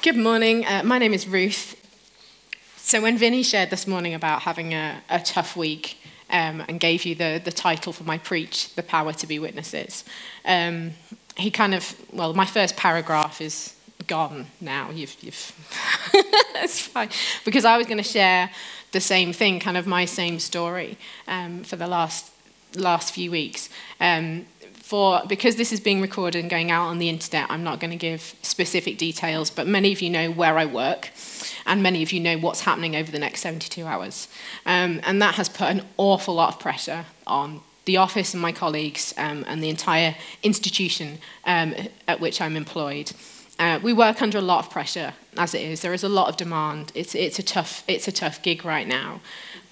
Good morning. Uh, my name is Ruth. So, when Vinny shared this morning about having a, a tough week um, and gave you the, the title for my preach, The Power to Be Witnesses, um, he kind of, well, my first paragraph is gone now. You've, you've it's fine. Because I was going to share the same thing, kind of my same story um, for the last, last few weeks. Um, for because this is being recorded and going out on the internet, I'm not going to give specific details, but many of you know where I work, and many of you know what's happening over the next 72 hours. Um, and that has put an awful lot of pressure on the office and my colleagues um, and the entire institution um, at which I'm employed. Uh, we work under a lot of pressure as it is. There is a lot of demand. It's, it's, a tough, it's a tough gig right now,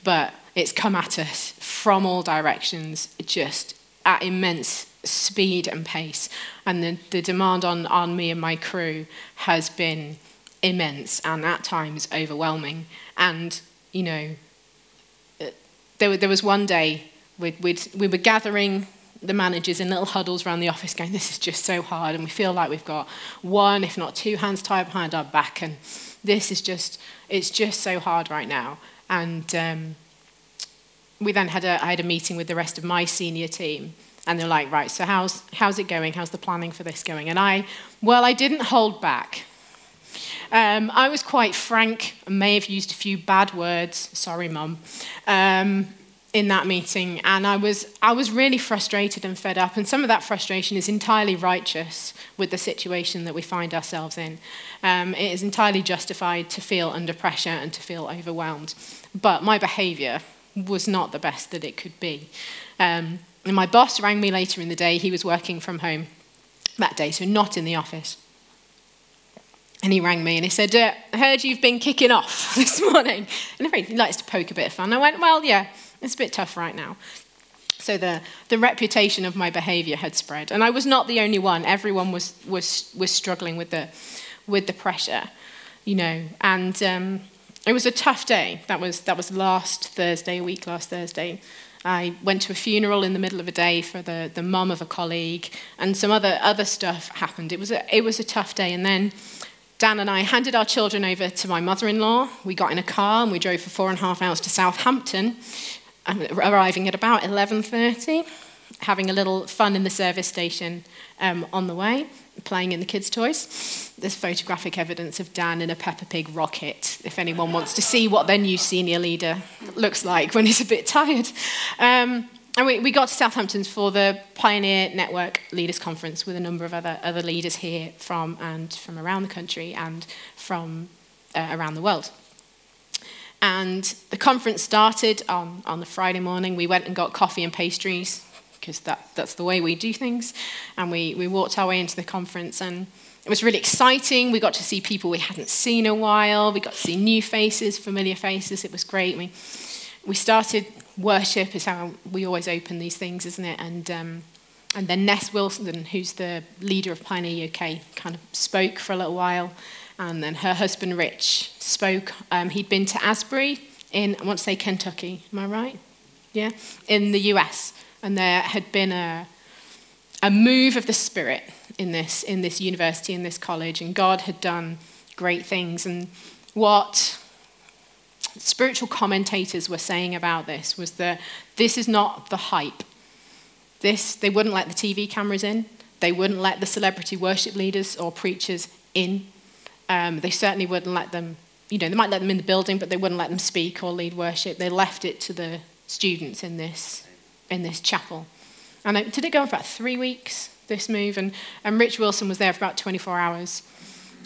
but it's come at us from all directions, just at immense speed and pace. And the, the demand on, on me and my crew has been immense and at times overwhelming. And, you know, there, there was one day we'd, we'd, we were gathering the managers in little huddles around the office going, This is just so hard. And we feel like we've got one, if not two hands tied behind our back. And this is just, it's just so hard right now. And um, we then had a, I had a meeting with the rest of my senior team and they're like, right, so how's, how's it going? How's the planning for this going? And I, well, I didn't hold back. Um, I was quite frank and may have used a few bad words, sorry, mum, um, in that meeting. And I was, I was really frustrated and fed up. And some of that frustration is entirely righteous with the situation that we find ourselves in. Um, it is entirely justified to feel under pressure and to feel overwhelmed. But my behavior was not the best that it could be. Um, and my boss rang me later in the day. He was working from home that day, so not in the office. And he rang me and he said, uh, I heard you've been kicking off this morning. And he likes to poke a bit of fun. I went, Well, yeah, it's a bit tough right now. So the, the reputation of my behavior had spread. And I was not the only one. Everyone was, was, was struggling with the, with the pressure, you know. And um, it was a tough day. That was, that was last Thursday, a week last Thursday. I went to a funeral in the middle of a day for the, the mum of a colleague, and some other, other stuff happened. It was, a, it was a tough day. And then Dan and I handed our children over to my mother in law. We got in a car and we drove for four and a half hours to Southampton, arriving at about 11.30, having a little fun in the service station um, on the way playing in the kids' toys. There's photographic evidence of Dan in a Peppa Pig rocket, if anyone wants to see what their new senior leader looks like when he's a bit tired. Um, and we, we got to Southampton for the Pioneer Network Leaders Conference with a number of other, other leaders here from and from around the country and from uh, around the world. And the conference started on, on the Friday morning. We went and got coffee and pastries because that, that's the way we do things. And we, we walked our way into the conference, and it was really exciting. We got to see people we hadn't seen a while. We got to see new faces, familiar faces. It was great. We, we started worship, is how we always open these things, isn't it? And, um, and then Ness Wilson, who's the leader of Pioneer UK, kind of spoke for a little while. And then her husband, Rich, spoke. Um, he'd been to Asbury in, I want to say Kentucky, am I right? Yeah, in the US and there had been a, a move of the Spirit in this, in this university, in this college, and God had done great things. And what spiritual commentators were saying about this was that this is not the hype. This, they wouldn't let the TV cameras in. They wouldn't let the celebrity worship leaders or preachers in. Um, they certainly wouldn't let them, you know, they might let them in the building, but they wouldn't let them speak or lead worship. They left it to the students in this in this chapel. And it, did it go on for about three weeks, this move? And, and Rich Wilson was there for about 24 hours.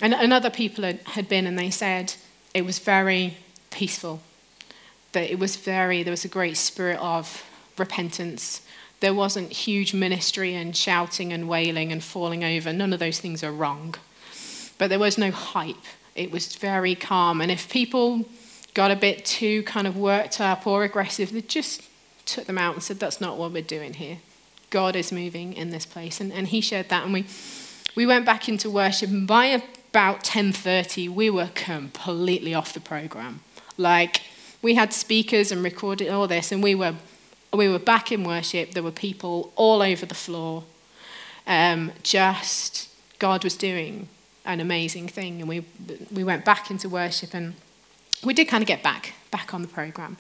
And, and other people had, had been, and they said it was very peaceful. That it was very, there was a great spirit of repentance. There wasn't huge ministry and shouting and wailing and falling over. None of those things are wrong. But there was no hype. It was very calm. And if people got a bit too kind of worked up or aggressive, they just took them out and said, That's not what we're doing here. God is moving in this place. And, and he shared that. And we, we went back into worship. And by about 10.30, we were completely off the program. Like, we had speakers and recorded all this. And we were, we were back in worship. There were people all over the floor. Um, just, God was doing an amazing thing. And we, we went back into worship and we did kind of get back, back on the program.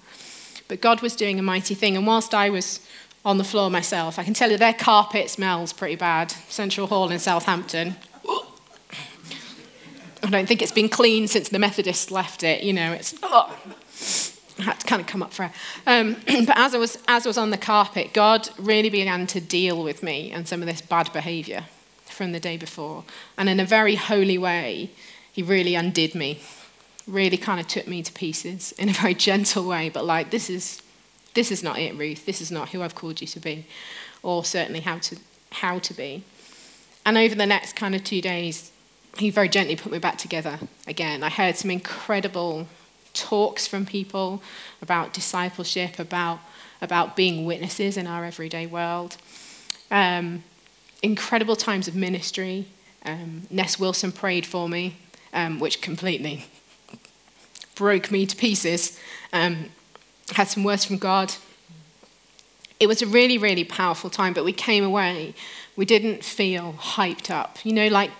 But God was doing a mighty thing. And whilst I was on the floor myself, I can tell you their carpet smells pretty bad. Central Hall in Southampton. I don't think it's been cleaned since the Methodists left it. You know, it's. Oh. I had to kind of come up for it. Um, but as I, was, as I was on the carpet, God really began to deal with me and some of this bad behavior from the day before. And in a very holy way, He really undid me, really kind of took me to pieces in a very gentle way, but like, this is, this is not it, Ruth. This is not who I've called you to be, or certainly how to, how to be. And over the next kind of two days, he very gently put me back together again. I heard some incredible talks from people about discipleship, about, about being witnesses in our everyday world. Um, incredible times of ministry. Um, Ness Wilson prayed for me, um, which completely broke me to pieces. Um, had some words from God. It was a really, really powerful time, but we came away. We didn't feel hyped up. You know, like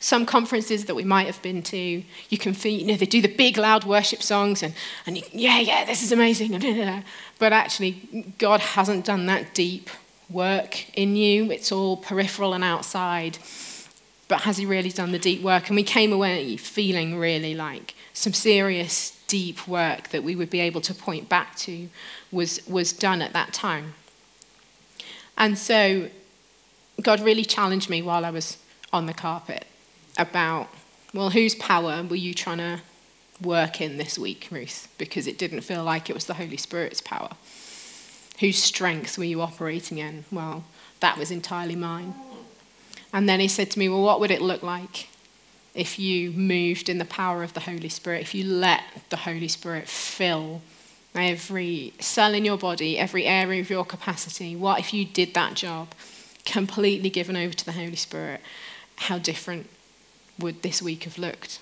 some conferences that we might have been to, you can feel, you know, they do the big, loud worship songs and, and you, yeah, yeah, this is amazing. But actually, God hasn't done that deep work in you. It's all peripheral and outside. But has He really done the deep work? And we came away feeling really like some serious, deep work that we would be able to point back to was, was done at that time. And so God really challenged me while I was on the carpet about, well, whose power were you trying to work in this week, Ruth? Because it didn't feel like it was the Holy Spirit's power. Whose strength were you operating in? Well, that was entirely mine. And then he said to me, Well, what would it look like if you moved in the power of the Holy Spirit, if you let the Holy Spirit fill every cell in your body, every area of your capacity? What if you did that job completely given over to the Holy Spirit? How different would this week have looked?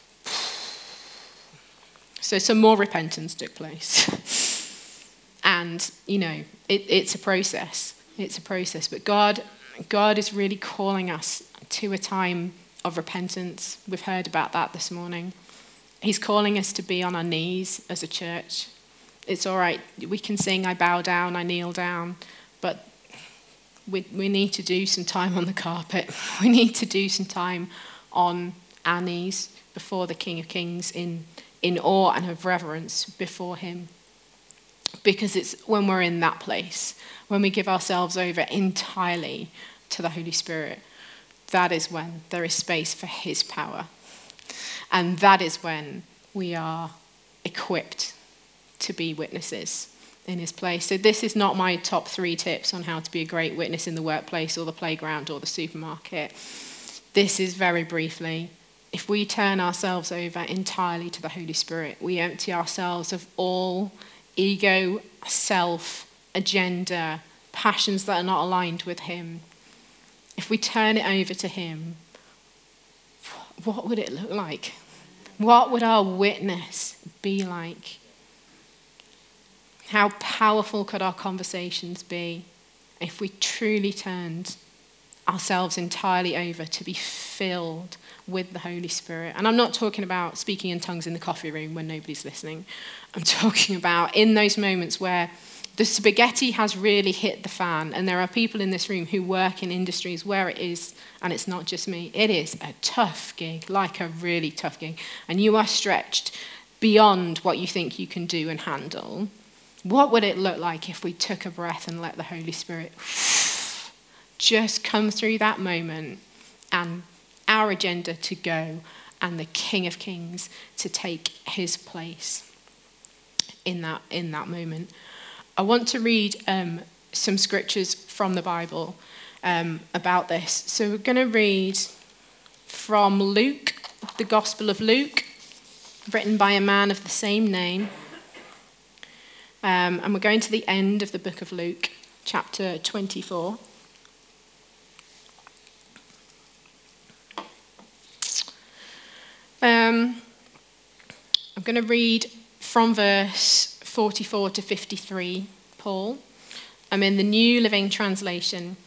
So some more repentance took place. and, you know, it, it's a process. It's a process. But God, God is really calling us to a time of repentance. We've heard about that this morning. He's calling us to be on our knees as a church. It's all right. We can sing, I bow down, I kneel down. But we, we need to do some time on the carpet. We need to do some time on our knees before the King of Kings in, in awe and of reverence before him. Because it's when we're in that place, when we give ourselves over entirely to the Holy Spirit, that is when there is space for his power. And that is when we are equipped to be witnesses in his place. So, this is not my top three tips on how to be a great witness in the workplace or the playground or the supermarket. This is very briefly if we turn ourselves over entirely to the Holy Spirit, we empty ourselves of all ego, self, agenda, passions that are not aligned with Him. If we turn it over to Him, what would it look like? What would our witness be like? How powerful could our conversations be if we truly turned ourselves entirely over to be filled with the Holy Spirit. And I'm not talking about speaking in tongues in the coffee room when nobody's listening. I'm talking about in those moments where the spaghetti has really hit the fan, and there are people in this room who work in industries where it is, and it's not just me, it is a tough gig, like a really tough gig, and you are stretched beyond what you think you can do and handle. What would it look like if we took a breath and let the Holy Spirit just come through that moment and our agenda to go and the King of Kings to take his place in that, in that moment. I want to read um, some scriptures from the Bible um, about this. So we're going to read from Luke, the Gospel of Luke, written by a man of the same name. Um, and we're going to the end of the book of Luke, chapter 24. Um, I'm going to read from verse 44 to 53, Paul. I'm in the New Living Translation,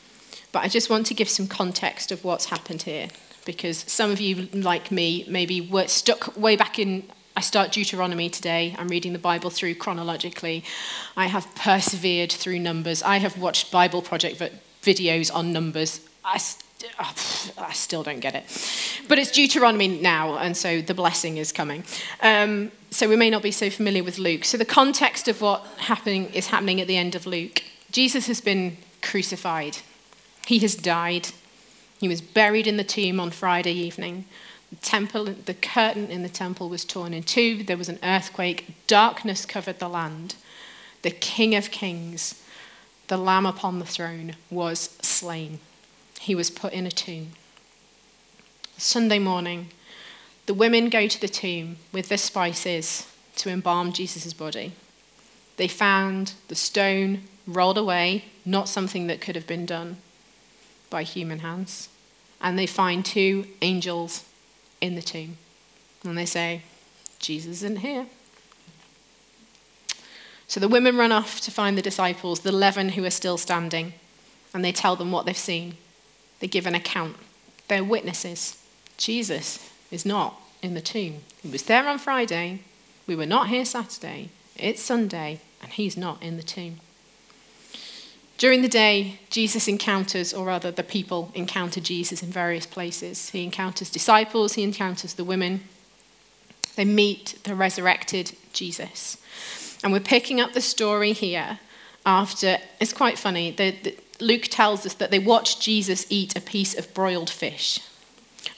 but I just want to give some context of what's happened here because some of you, like me, maybe were stuck way back in. I start Deuteronomy today. I'm reading the Bible through chronologically. I have persevered through numbers. I have watched Bible Project videos on numbers. I, oh, I still don't get it. But it's Deuteronomy now, and so the blessing is coming. Um, so we may not be so familiar with Luke. So the context of what happening is happening at the end of Luke. Jesus has been crucified. He has died. He was buried in the tomb on Friday evening. The temple, the curtain in the temple was torn in two. There was an earthquake. Darkness covered the land. The King of Kings, the Lamb upon the throne, was slain. He was put in a tomb. Sunday morning, the women go to the tomb with the spices to embalm Jesus' body. They found the stone rolled away, not something that could have been done by human hands. And they find two angels in the tomb. And they say, Jesus isn't here. So the women run off to find the disciples, the 11 who are still standing, and they tell them what they've seen. They give an account. They're witnesses. Jesus is not in the tomb. He was there on Friday. We were not here Saturday. It's Sunday, and he's not in the tomb. During the day, Jesus encounters, or rather, the people encounter Jesus in various places. He encounters disciples, he encounters the women. They meet the resurrected Jesus. And we're picking up the story here after, it's quite funny, the, the, Luke tells us that they watched Jesus eat a piece of broiled fish.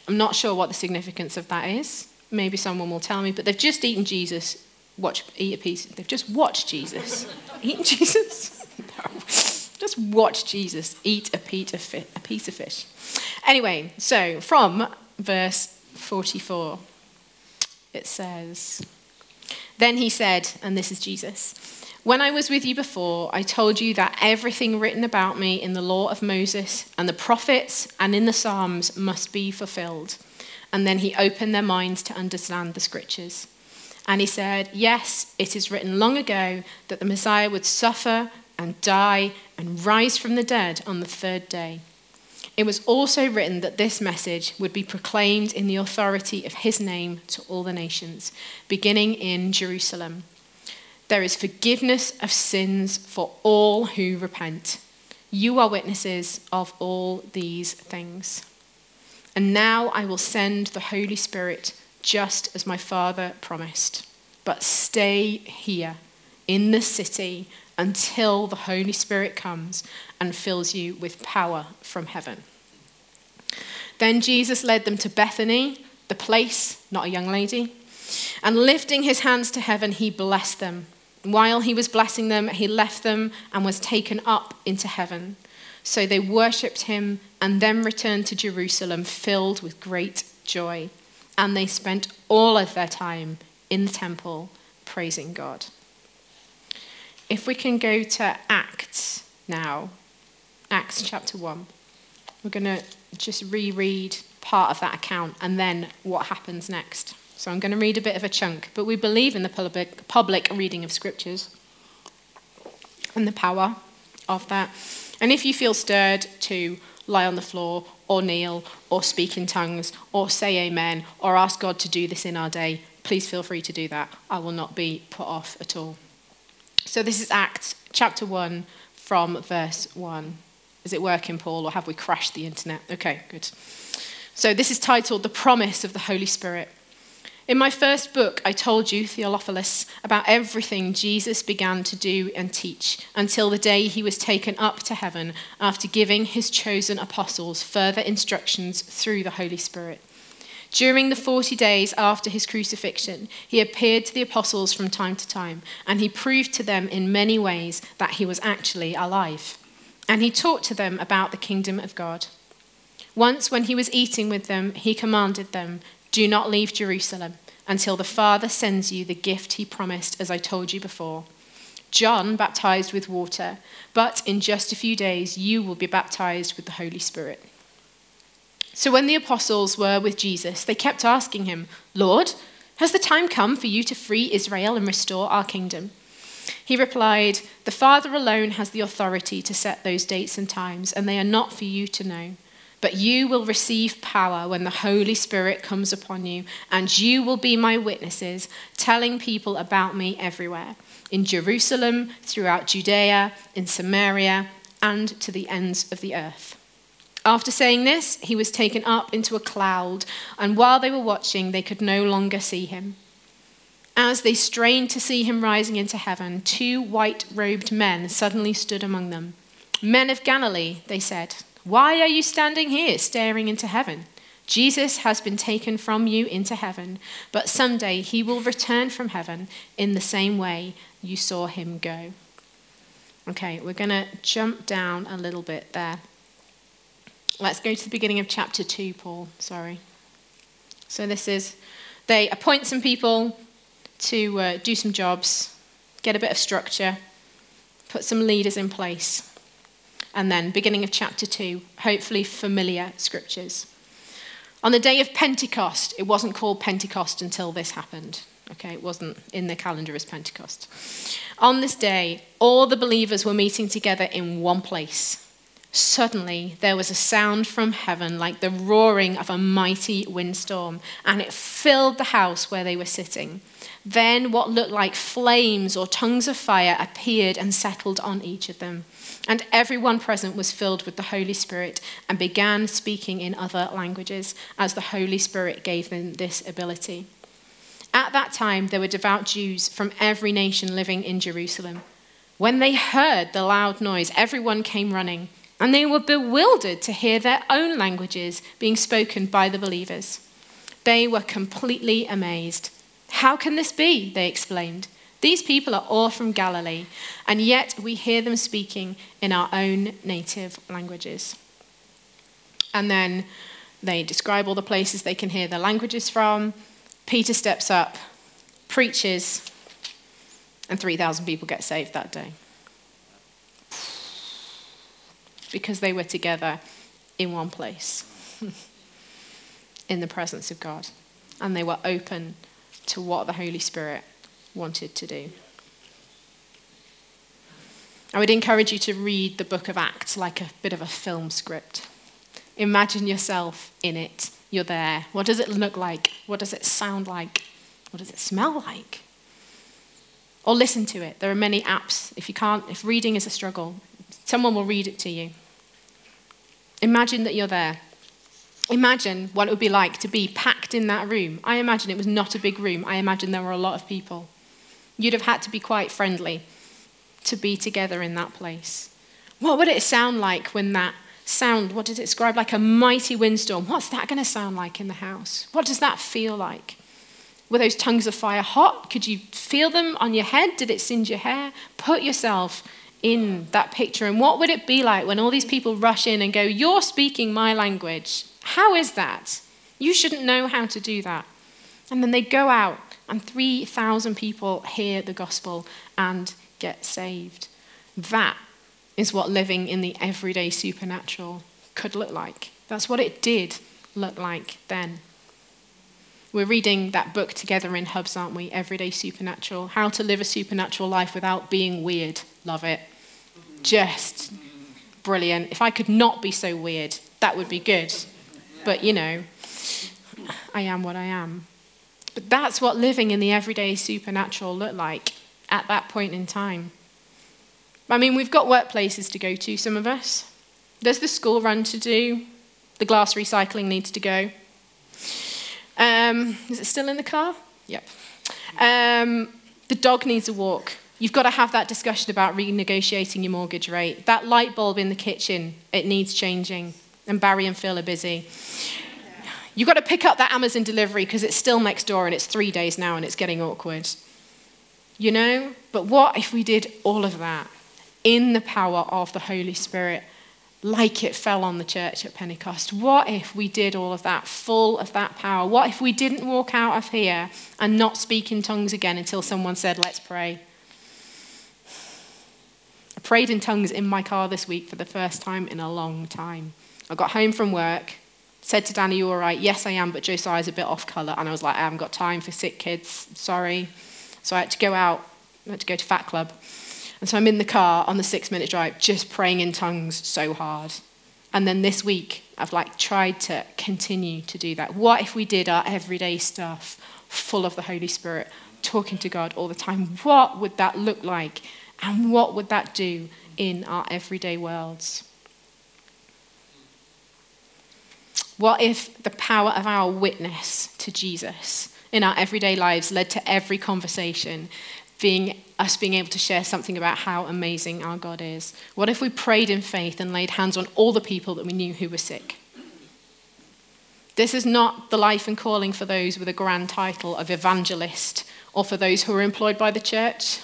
I'm not sure what the significance of that is. Maybe someone will tell me, but they've just eaten Jesus, watch, eat a piece. They've just watched Jesus. eaten Jesus? no. Just watch Jesus eat a piece of fish. Anyway, so from verse 44, it says, Then he said, and this is Jesus, When I was with you before, I told you that everything written about me in the law of Moses and the prophets and in the Psalms must be fulfilled. And then he opened their minds to understand the scriptures. And he said, Yes, it is written long ago that the Messiah would suffer and die and rise from the dead on the third day. It was also written that this message would be proclaimed in the authority of his name to all the nations, beginning in Jerusalem. There is forgiveness of sins for all who repent. You are witnesses of all these things. And now I will send the Holy Spirit just as my Father promised. But stay here in the city until the Holy Spirit comes and fills you with power from heaven. Then Jesus led them to Bethany, the place, not a young lady, and lifting his hands to heaven, he blessed them. While he was blessing them, he left them and was taken up into heaven. So they worshipped him and then returned to Jerusalem filled with great joy. And they spent all of their time in the temple praising God. If we can go to Acts now, Acts chapter 1, we're going to just reread part of that account and then what happens next. So I'm going to read a bit of a chunk, but we believe in the public, public reading of scriptures and the power of that. And if you feel stirred to lie on the floor or kneel or speak in tongues or say amen or ask God to do this in our day, please feel free to do that. I will not be put off at all. So this is Acts chapter 1 from verse 1. Is it working, Paul, or have we crashed the internet? Okay, good. So this is titled The Promise of the Holy Spirit. In my first book, I told you, Theophilus, about everything Jesus began to do and teach until the day he was taken up to heaven after giving his chosen apostles further instructions through the Holy Spirit. During the 40 days after his crucifixion, he appeared to the apostles from time to time, and he proved to them in many ways that he was actually alive. And he taught to them about the kingdom of God. Once, when he was eating with them, he commanded them, Do not leave Jerusalem until the Father sends you the gift he promised, as I told you before. John baptized with water, but in just a few days you will be baptized with the Holy Spirit. So when the apostles were with Jesus, they kept asking him, Lord, has the time come for you to free Israel and restore our kingdom? He replied, The Father alone has the authority to set those dates and times, and they are not for you to know. But you will receive power when the Holy Spirit comes upon you, and you will be my witnesses, telling people about me everywhere in Jerusalem, throughout Judea, in Samaria, and to the ends of the earth. After saying this, he was taken up into a cloud, and while they were watching, they could no longer see him. As they strained to see him rising into heaven, two white robed men suddenly stood among them. Men of Galilee, they said. Why are you standing here staring into heaven? Jesus has been taken from you into heaven, but someday he will return from heaven in the same way you saw him go. Okay, we're going to jump down a little bit there. Let's go to the beginning of chapter 2, Paul. Sorry. So this is, they appoint some people to uh, do some jobs, get a bit of structure, put some leaders in place and then beginning of chapter 2, hopefully familiar scriptures. On the day of Pentecost, it wasn't called Pentecost until this happened. Okay, it wasn't in the calendar as Pentecost. On this day, all the believers were meeting together in one place. Suddenly, there was a sound from heaven like the roaring of a mighty windstorm, and it filled the house where they were sitting. Then, what looked like flames or tongues of fire appeared and settled on each of them. And everyone present was filled with the Holy Spirit and began speaking in other languages as the Holy Spirit gave them this ability. At that time, there were devout Jews from every nation living in Jerusalem. When they heard the loud noise, everyone came running, and they were bewildered to hear their own languages being spoken by the believers. They were completely amazed. How can this be? They exclaimed. These people are all from Galilee, and yet we hear them speaking in our own native languages. And then they describe all the places they can hear the languages from. Peter steps up, preaches, and 3,000 people get saved that day. Because they were together in one place, in the presence of God. And they were open to what the Holy Spirit wanted to do. I would encourage you to read the book of Acts like a bit of a film script. Imagine yourself in it. You're there. What does it look like? What does it sound like? What does it smell like? Or listen to it. There are many apps. If you can't, if reading is a struggle, someone will read it to you. Imagine that you're there. Imagine what it would be like to be packed in that room. I imagine it was not a big room. I imagine there were a lot of people. You'd have had to be quite friendly to be together in that place. What would it sound like when that sound, what does it describe? Like a mighty windstorm. What's that going to sound like in the house? What does that feel like? Were those tongues of fire hot? Could you feel them on your head? Did it singe your hair? Put yourself in that picture. And what would it be like when all these people rush in and go, You're speaking my language? How is that? You shouldn't know how to do that. And then they go out and 3,000 people hear the gospel and get saved. That is what living in the everyday supernatural could look like. That's what it did look like then. We're reading that book together in Hubs, aren't we? Everyday Supernatural. How to live a supernatural life without being weird. Love it. Just brilliant. If I could not be so weird, that would be good. But, you know, I am what I am. But that's what living in the everyday supernatural looked like at that point in time. I mean, we've got workplaces to go to, some of us. There's the school run to do. The glass recycling needs to go. Um, is it still in the car? Yep. Um, the dog needs a walk. You've got to have that discussion about renegotiating your mortgage rate. That light bulb in the kitchen, it needs changing. And Barry and Phil are busy. You've got to pick up that Amazon delivery because it's still next door and it's three days now and it's getting awkward. You know? But what if we did all of that in the power of the Holy Spirit, like it fell on the church at Pentecost? What if we did all of that, full of that power? What if we didn't walk out of here and not speak in tongues again until someone said, Let's pray? I prayed in tongues in my car this week for the first time in a long time. I got home from work said to Danny, You all right? Yes, I am, but Josiah's a bit off colour. And I was like, I haven't got time for sick kids. Sorry. So I had to go out. I had to go to Fat Club. And so I'm in the car on the six minute drive, just praying in tongues so hard. And then this week, I've like tried to continue to do that. What if we did our everyday stuff full of the Holy Spirit, talking to God all the time? What would that look like? And what would that do in our everyday worlds? What if the power of our witness to Jesus in our everyday lives led to every conversation being us being able to share something about how amazing our God is? What if we prayed in faith and laid hands on all the people that we knew who were sick? This is not the life and calling for those with a grand title of evangelist or for those who are employed by the church.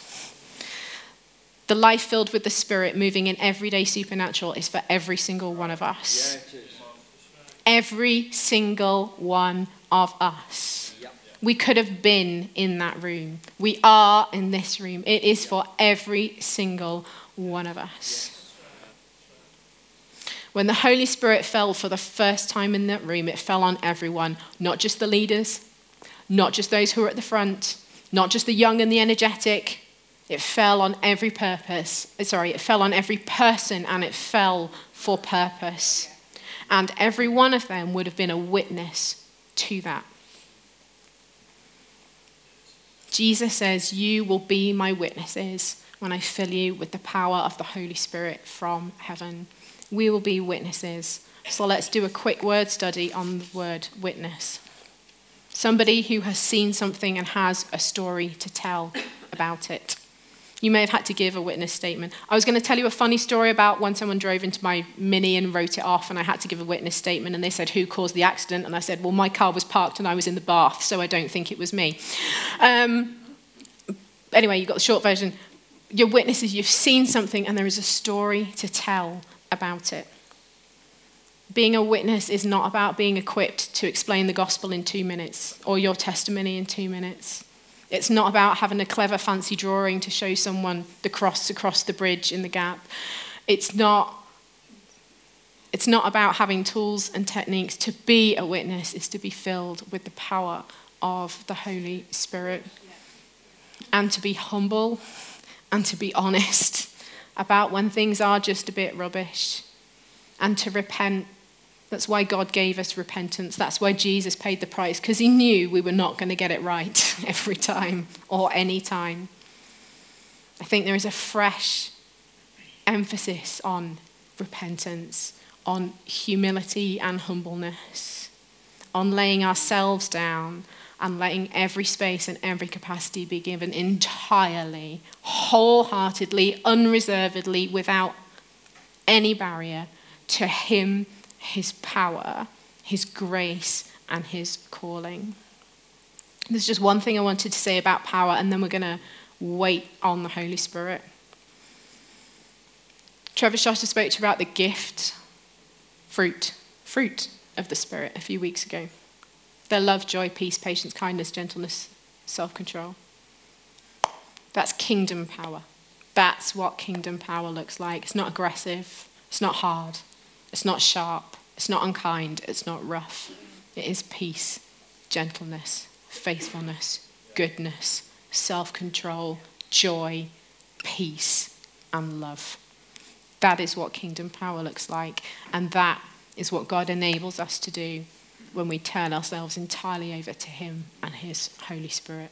The life filled with the Spirit moving in everyday supernatural is for every single one of us. Yeah, every single one of us. We could have been in that room. We are in this room. It is for every single one of us. When the Holy Spirit fell for the first time in that room, it fell on everyone, not just the leaders, not just those who are at the front, not just the young and the energetic. It fell on every purpose. Sorry, it fell on every person and it fell for purpose. And every one of them would have been a witness to that. Jesus says, You will be my witnesses when I fill you with the power of the Holy Spirit from heaven. We will be witnesses. So let's do a quick word study on the word witness. Somebody who has seen something and has a story to tell about it. You may have had to give a witness statement. I was going to tell you a funny story about when someone drove into my Mini and wrote it off, and I had to give a witness statement, and they said, Who caused the accident? And I said, Well, my car was parked and I was in the bath, so I don't think it was me. Um, anyway, you've got the short version. Your witnesses, you've seen something, and there is a story to tell about it. Being a witness is not about being equipped to explain the gospel in two minutes or your testimony in two minutes. It's not about having a clever, fancy drawing to show someone the cross across the bridge in the gap. It's not, it's not about having tools and techniques. To be a witness is to be filled with the power of the Holy Spirit and to be humble and to be honest about when things are just a bit rubbish and to repent that's why God gave us repentance. That's why Jesus paid the price, because he knew we were not going to get it right every time or any time. I think there is a fresh emphasis on repentance, on humility and humbleness, on laying ourselves down and letting every space and every capacity be given entirely, wholeheartedly, unreservedly, without any barrier to Him his power, his grace, and his calling. There's just one thing I wanted to say about power, and then we're going to wait on the Holy Spirit. Trevor Shotter spoke to you about the gift, fruit, fruit of the Spirit a few weeks ago. Their love, joy, peace, patience, kindness, gentleness, self control. That's kingdom power. That's what kingdom power looks like. It's not aggressive, it's not hard, it's not sharp, it's not unkind, it's not rough. It is peace, gentleness, faithfulness, goodness, self control, joy, peace, and love. That is what kingdom power looks like, and that is what God enables us to do when we turn ourselves entirely over to Him and His Holy Spirit.